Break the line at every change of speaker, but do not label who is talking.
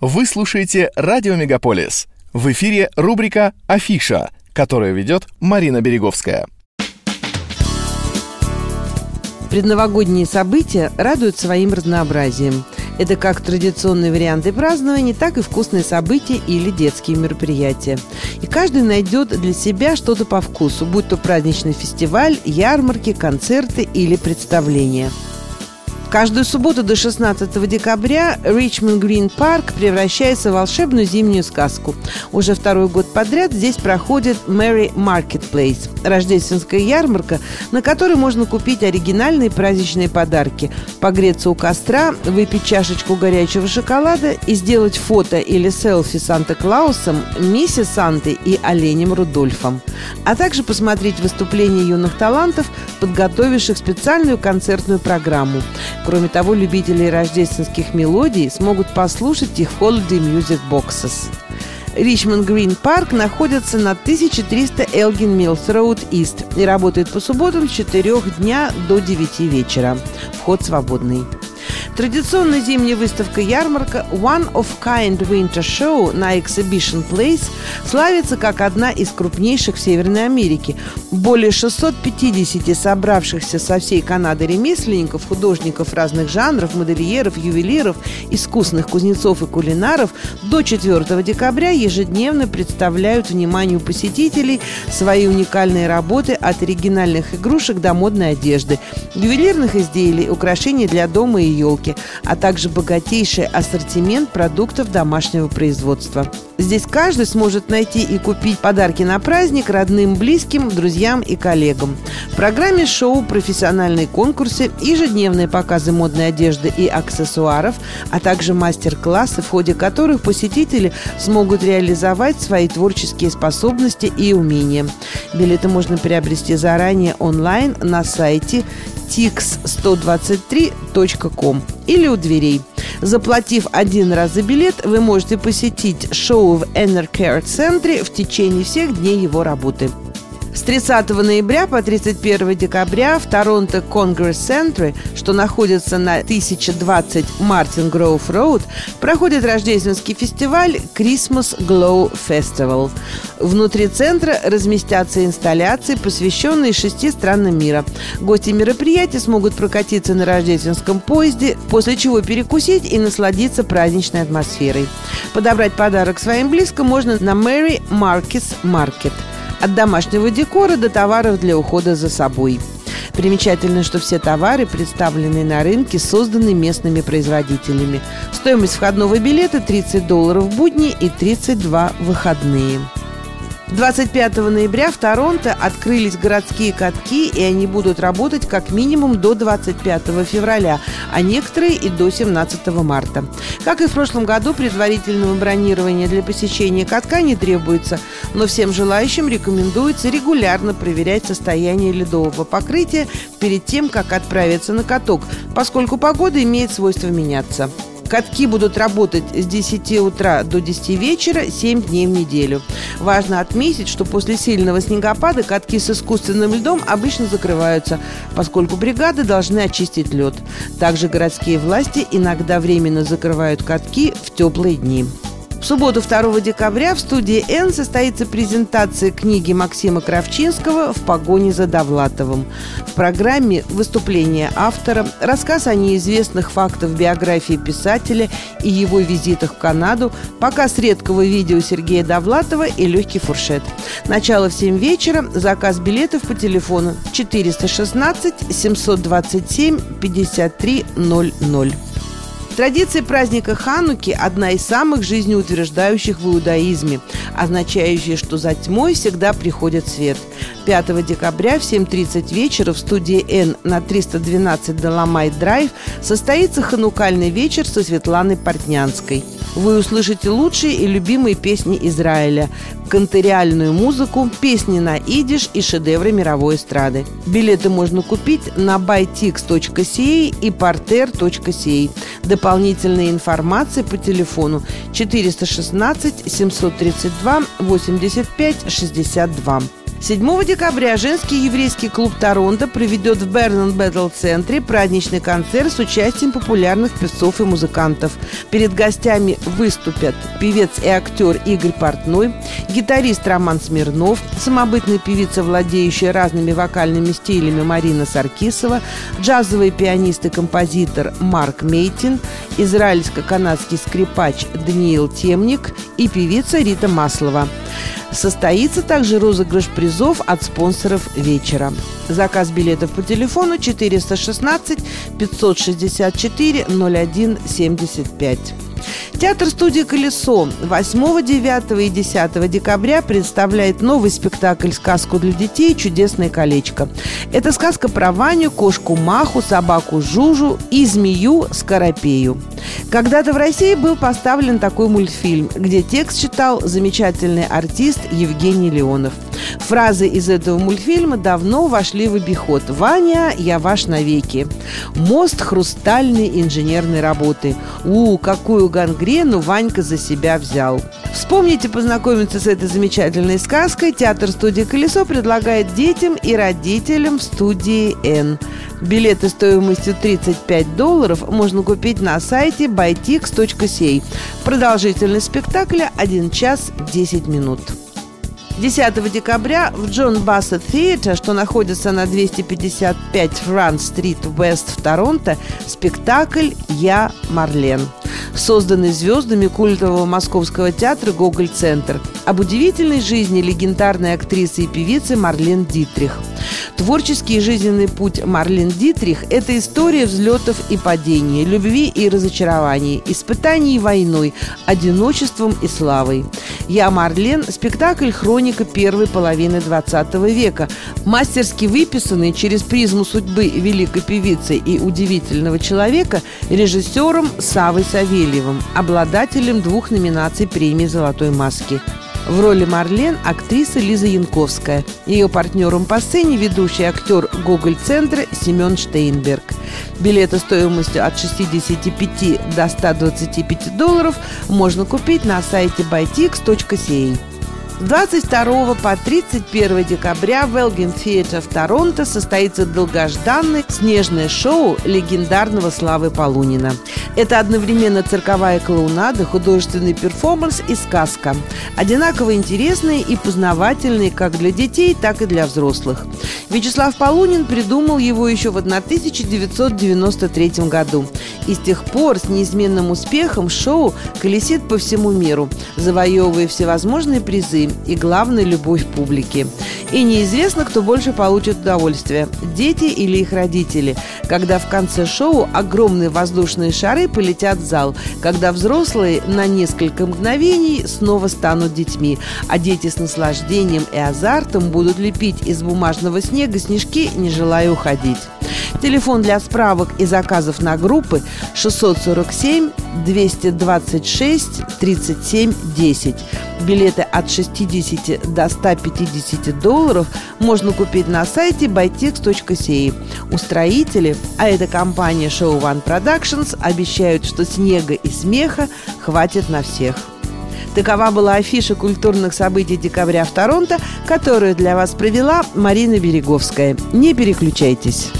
Вы слушаете «Радио Мегаполис». В эфире рубрика «Афиша», которую ведет Марина Береговская.
Предновогодние события радуют своим разнообразием. Это как традиционные варианты празднования, так и вкусные события или детские мероприятия. И каждый найдет для себя что-то по вкусу, будь то праздничный фестиваль, ярмарки, концерты или представления – Каждую субботу до 16 декабря Ричмонд Грин Парк превращается в волшебную зимнюю сказку. Уже второй год подряд здесь проходит Merry Marketplace – рождественская ярмарка, на которой можно купить оригинальные праздничные подарки, погреться у костра, выпить чашечку горячего шоколада и сделать фото или селфи Санта-Клаусом, миссис Сантой и оленем Рудольфом. А также посмотреть выступления юных талантов, подготовивших специальную концертную программу. Кроме того, любители рождественских мелодий смогут послушать их в Holiday Music Boxes. Ричмонд Грин Парк находится на 1300 Элгин Миллс Роуд Ист и работает по субботам с 4 дня до 9 вечера. Вход свободный. Традиционная зимняя выставка-ярмарка One of Kind Winter Show на Exhibition Place славится как одна из крупнейших в Северной Америке. Более 650 собравшихся со всей Канады ремесленников, художников разных жанров, модельеров, ювелиров, искусных кузнецов и кулинаров до 4 декабря ежедневно представляют вниманию посетителей свои уникальные работы от оригинальных игрушек до модной одежды, ювелирных изделий, украшений для дома и елки, а также богатейший ассортимент продуктов домашнего производства. Здесь каждый сможет найти и купить подарки на праздник родным, близким, друзьям и коллегам. В программе шоу профессиональные конкурсы, ежедневные показы модной одежды и аксессуаров, а также мастер-классы, в ходе которых посетители смогут реализовать свои творческие способности и умения. Билеты можно приобрести заранее онлайн на сайте tix123.com или у дверей. Заплатив один раз за билет, вы можете посетить шоу в Энеркер центре в течение всех дней его работы. С 30 ноября по 31 декабря в Торонто Конгресс Центре, что находится на 1020 Мартин Гроув Роуд, проходит рождественский фестиваль Christmas Glow Festival. Внутри центра разместятся инсталляции, посвященные шести странам мира. Гости мероприятия смогут прокатиться на рождественском поезде, после чего перекусить и насладиться праздничной атмосферой. Подобрать подарок своим близким можно на Mary Marcus Market – от домашнего декора до товаров для ухода за собой. Примечательно, что все товары, представленные на рынке, созданы местными производителями. Стоимость входного билета 30 долларов в будни и 32 в выходные. 25 ноября в Торонто открылись городские катки, и они будут работать как минимум до 25 февраля, а некоторые и до 17 марта. Как и в прошлом году, предварительного бронирования для посещения катка не требуется, но всем желающим рекомендуется регулярно проверять состояние ледового покрытия перед тем, как отправиться на каток, поскольку погода имеет свойство меняться. Катки будут работать с 10 утра до 10 вечера 7 дней в неделю. Важно отметить, что после сильного снегопада катки с искусственным льдом обычно закрываются, поскольку бригады должны очистить лед. Также городские власти иногда временно закрывают катки в теплые дни. В субботу 2 декабря в студии «Н» состоится презентация книги Максима Кравчинского «В погоне за Довлатовым». В программе выступление автора, рассказ о неизвестных фактах биографии писателя и его визитах в Канаду, показ редкого видео Сергея Довлатова и легкий фуршет. Начало в 7 вечера, заказ билетов по телефону 416 727 53 00. Традиция праздника Хануки – одна из самых жизнеутверждающих в иудаизме, означающая, что за тьмой всегда приходит свет. 5 декабря в 7.30 вечера в студии «Н» на 312 Доломайт Драйв состоится ханукальный вечер со Светланой Портнянской. Вы услышите лучшие и любимые песни Израиля, кантериальную музыку, песни на идиш и шедевры мировой эстрады. Билеты можно купить на bytix.ca и parter.ca. Дополнительная информация по телефону 416 732 85 62. 7 декабря женский еврейский клуб Торонто проведет в Бернон Бэтл центре праздничный концерт с участием популярных певцов и музыкантов. Перед гостями выступят певец и актер Игорь Портной, гитарист Роман Смирнов, самобытная певица, владеющая разными вокальными стилями Марина Саркисова, джазовый пианист и композитор Марк Мейтин, израильско-канадский скрипач Даниил Темник и певица Рита Маслова. Состоится также розыгрыш призов от спонсоров вечера. Заказ билетов по телефону 416 564 01 75. Театр-студия «Колесо» 8, 9 и 10 декабря представляет новый спектакль «Сказку для детей. Чудесное колечко». Это сказка про Ваню, кошку Маху, собаку Жужу и змею Скоропею. Когда-то в России был поставлен такой мультфильм, где текст читал замечательный артист Евгений Леонов. Фразы из этого мультфильма давно вошли в обиход. «Ваня, я ваш навеки». «Мост хрустальной инженерной работы». «У, какую гангрену Ванька за себя взял». Вспомните познакомиться с этой замечательной сказкой. Театр-студия «Колесо» предлагает детям и родителям в студии «Н». Билеты стоимостью 35 долларов можно купить на сайте bytix.ca. Продолжительность спектакля 1 час 10 минут. 10 декабря в Джон Бассет Theatre, что находится на 255 Франц-стрит Вест в Торонто, спектакль «Я Марлен» созданный звездами культового московского театра «Гоголь-центр», об удивительной жизни легендарной актрисы и певицы Марлен Дитрих. Творческий и жизненный путь Марлен Дитрих – это история взлетов и падений, любви и разочарований, испытаний войной, одиночеством и славой. «Я Марлен» – спектакль хроника первой половины 20 века, мастерски выписанный через призму судьбы великой певицы и удивительного человека режиссером Савой Савельевым, обладателем двух номинаций премии «Золотой маски». В роли Марлен актриса Лиза Янковская. Ее партнером по сцене ведущий актер Гоголь-центра Семен Штейнберг. Билеты стоимостью от 65 до 125 долларов можно купить на сайте bytix.ca. С 22 по 31 декабря в Elgin Theatre в Торонто состоится долгожданное снежное шоу легендарного Славы Полунина. Это одновременно цирковая клоунада, художественный перформанс и сказка. Одинаково интересные и познавательные как для детей, так и для взрослых. Вячеслав Полунин придумал его еще в 1993 году. И с тех пор с неизменным успехом шоу колесит по всему миру, завоевывая всевозможные призы и, главное, любовь публики. И неизвестно, кто больше получит удовольствие – дети или их родители, когда в конце шоу огромные воздушные шары полетят в зал, когда взрослые на несколько мгновений снова станут детьми, а дети с наслаждением и азартом будут лепить из бумажного снега снежки, не желая уходить. Телефон для справок и заказов на группы 647 226 37 10. Билеты от 60 до 150 долларов можно купить на сайте bytex.ca. Устроители, а это компания Show One Productions, обещают, что снега и смеха хватит на всех. Такова была афиша культурных событий декабря в Торонто, которую для вас провела Марина Береговская. Не переключайтесь.